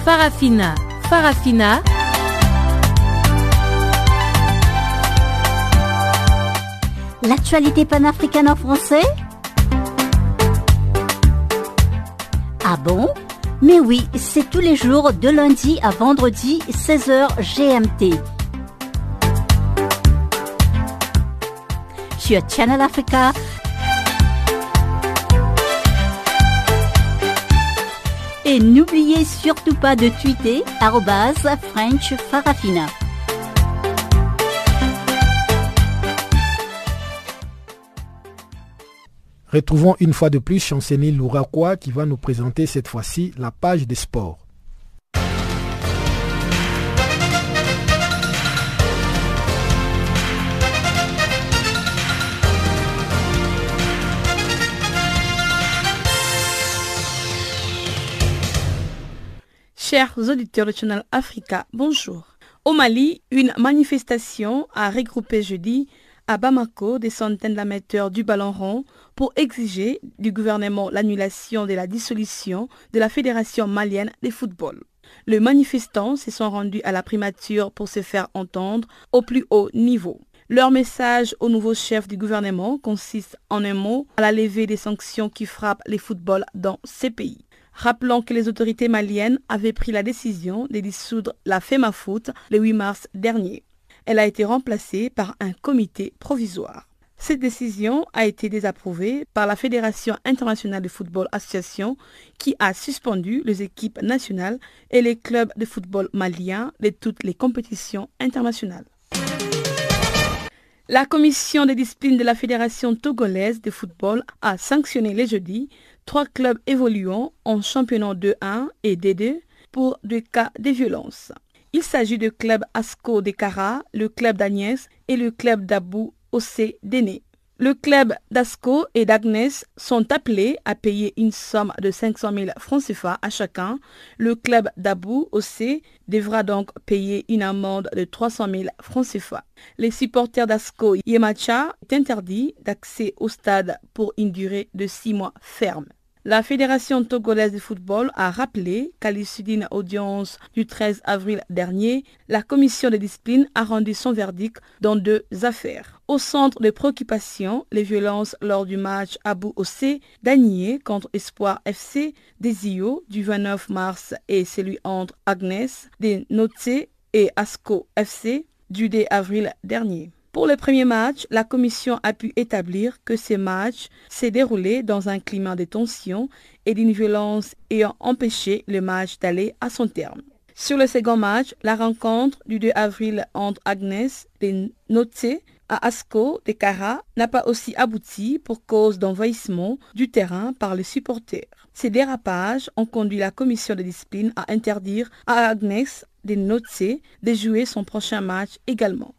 Farafina, Farafina. L'actualité panafricaine en français Ah bon? Mais oui, c'est tous les jours de lundi à vendredi 16h GMT. Sur Channel Africa. Et n'oubliez surtout pas de tweeter French Farafina. Retrouvons une fois de plus Chanceny Louraquois qui va nous présenter cette fois-ci la page des sports. Chers auditeurs de Channel Africa, bonjour. Au Mali, une manifestation a regroupé jeudi à Bamako des centaines d'amateurs du ballon rond pour exiger du gouvernement l'annulation de la dissolution de la Fédération malienne de football. Les manifestants se sont rendus à la primature pour se faire entendre au plus haut niveau. Leur message au nouveau chef du gouvernement consiste en un mot à la levée des sanctions qui frappent les footballs dans ces pays. Rappelons que les autorités maliennes avaient pris la décision de dissoudre la FEMAFOOT le 8 mars dernier elle a été remplacée par un comité provisoire. Cette décision a été désapprouvée par la Fédération internationale de football association qui a suspendu les équipes nationales et les clubs de football maliens de toutes les compétitions internationales. La commission des disciplines de la Fédération togolaise de football a sanctionné les jeudis trois clubs évoluant en championnat 2-1 et D2 pour des cas de violence. Il s'agit du club Asco de Cara, le club d'Agnès et le club d'Abou Le club d'Asco et d'Agnès sont appelés à payer une somme de 500 000 francs CFA à chacun. Le club d'Abou Ossé devra donc payer une amende de 300 000 francs CFA. Les supporters d'Asco Yemacha est interdit d'accès au stade pour une durée de six mois ferme. La Fédération togolaise de football a rappelé qu'à l'issue d'une audience du 13 avril dernier, la commission de discipline a rendu son verdict dans deux affaires. Au centre de préoccupation, les violences lors du match Abou Ossé d'Agnier contre Espoir FC des IO du 29 mars et celui entre Agnès, des Noté et Asco FC du 2 avril dernier. Pour le premier match, la commission a pu établir que ce match s'est déroulé dans un climat de tension et d'une violence ayant empêché le match d'aller à son terme. Sur le second match, la rencontre du 2 avril entre Agnès de Noté à Asco de Cara n'a pas aussi abouti pour cause d'envahissement du terrain par les supporters. Ces dérapages ont conduit la commission de discipline à interdire à Agnès de Noté de jouer son prochain match également.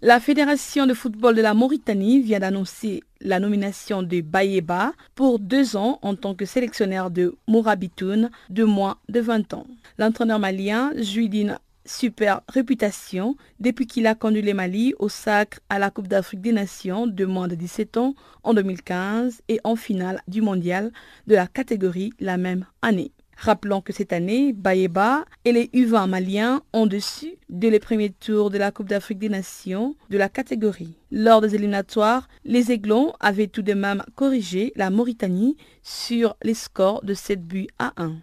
La Fédération de football de la Mauritanie vient d'annoncer la nomination de Bayeba pour deux ans en tant que sélectionneur de Mourabitoun de moins de 20 ans. L'entraîneur malien jouit d'une super réputation depuis qu'il a conduit les Mali au sacre à la Coupe d'Afrique des Nations de moins de 17 ans en 2015 et en finale du mondial de la catégorie la même année. Rappelons que cette année, Bayeba et les U20 maliens ont dessus dès les premiers tours de la Coupe d'Afrique des Nations de la catégorie. Lors des éliminatoires, les Aiglons avaient tout de même corrigé la Mauritanie sur les scores de 7 buts à 1.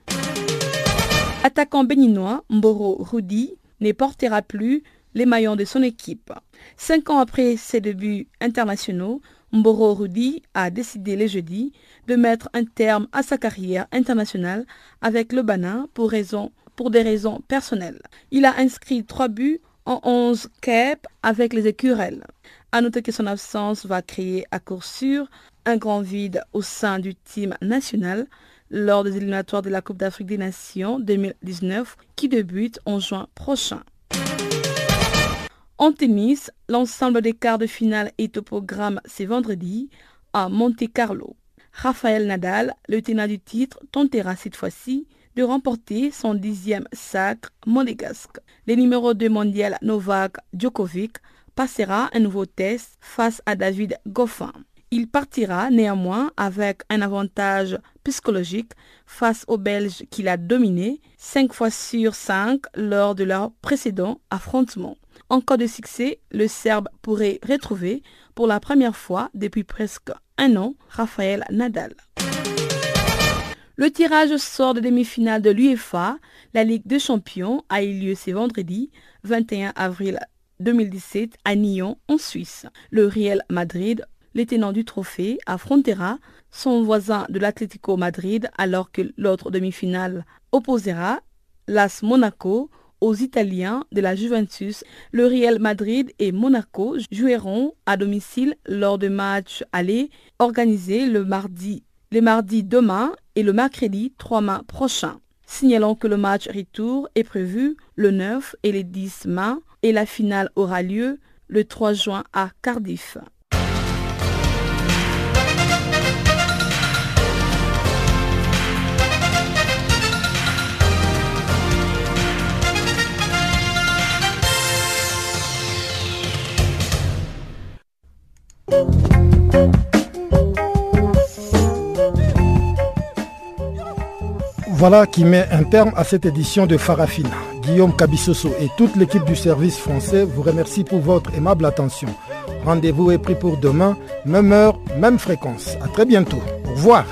Attaquant béninois, Mboro Rudi ne portera plus les maillons de son équipe. Cinq ans après ses débuts internationaux, Mboro Rudi a décidé le jeudi de mettre un terme à sa carrière internationale avec le Banin pour, des raisons personnelles. Il a inscrit trois buts en 11 caps avec les écurelles. À noter que son absence va créer à court sûr un grand vide au sein du team national lors des éliminatoires de la Coupe d'Afrique des Nations 2019 qui débute en juin prochain. En tennis, l'ensemble des quarts de finale est au programme ce vendredi à Monte Carlo. Rafael Nadal, le tenant du titre, tentera cette fois-ci de remporter son dixième sacre monégasque. Le numéro 2 mondial Novak Djokovic passera un nouveau test face à David Goffin. Il partira néanmoins avec un avantage psychologique face au Belge qu'il a dominé 5 fois sur 5 lors de leur précédent affrontement. En cas de succès, le Serbe pourrait retrouver pour la première fois depuis presque un an Rafael Nadal. Le tirage sort de demi-finale de l'UEFA, la Ligue des Champions, a eu lieu ce vendredi 21 avril 2017 à Nyon, en Suisse. Le Real Madrid, le tenant du trophée, affrontera son voisin de l'Atlético Madrid alors que l'autre demi-finale opposera l'AS Monaco aux Italiens de la Juventus. Le Real Madrid et Monaco joueront à domicile lors de matchs allés organisés le mardi, le mardi demain et le mercredi 3 mai prochain. Signalons que le match retour est prévu le 9 et le 10 mai et la finale aura lieu le 3 juin à Cardiff. Voilà qui met un terme à cette édition de Farafina. Guillaume Cabissoso et toute l'équipe du service français vous remercie pour votre aimable attention. Rendez-vous est pris pour demain, même heure, même fréquence. À très bientôt. Au revoir.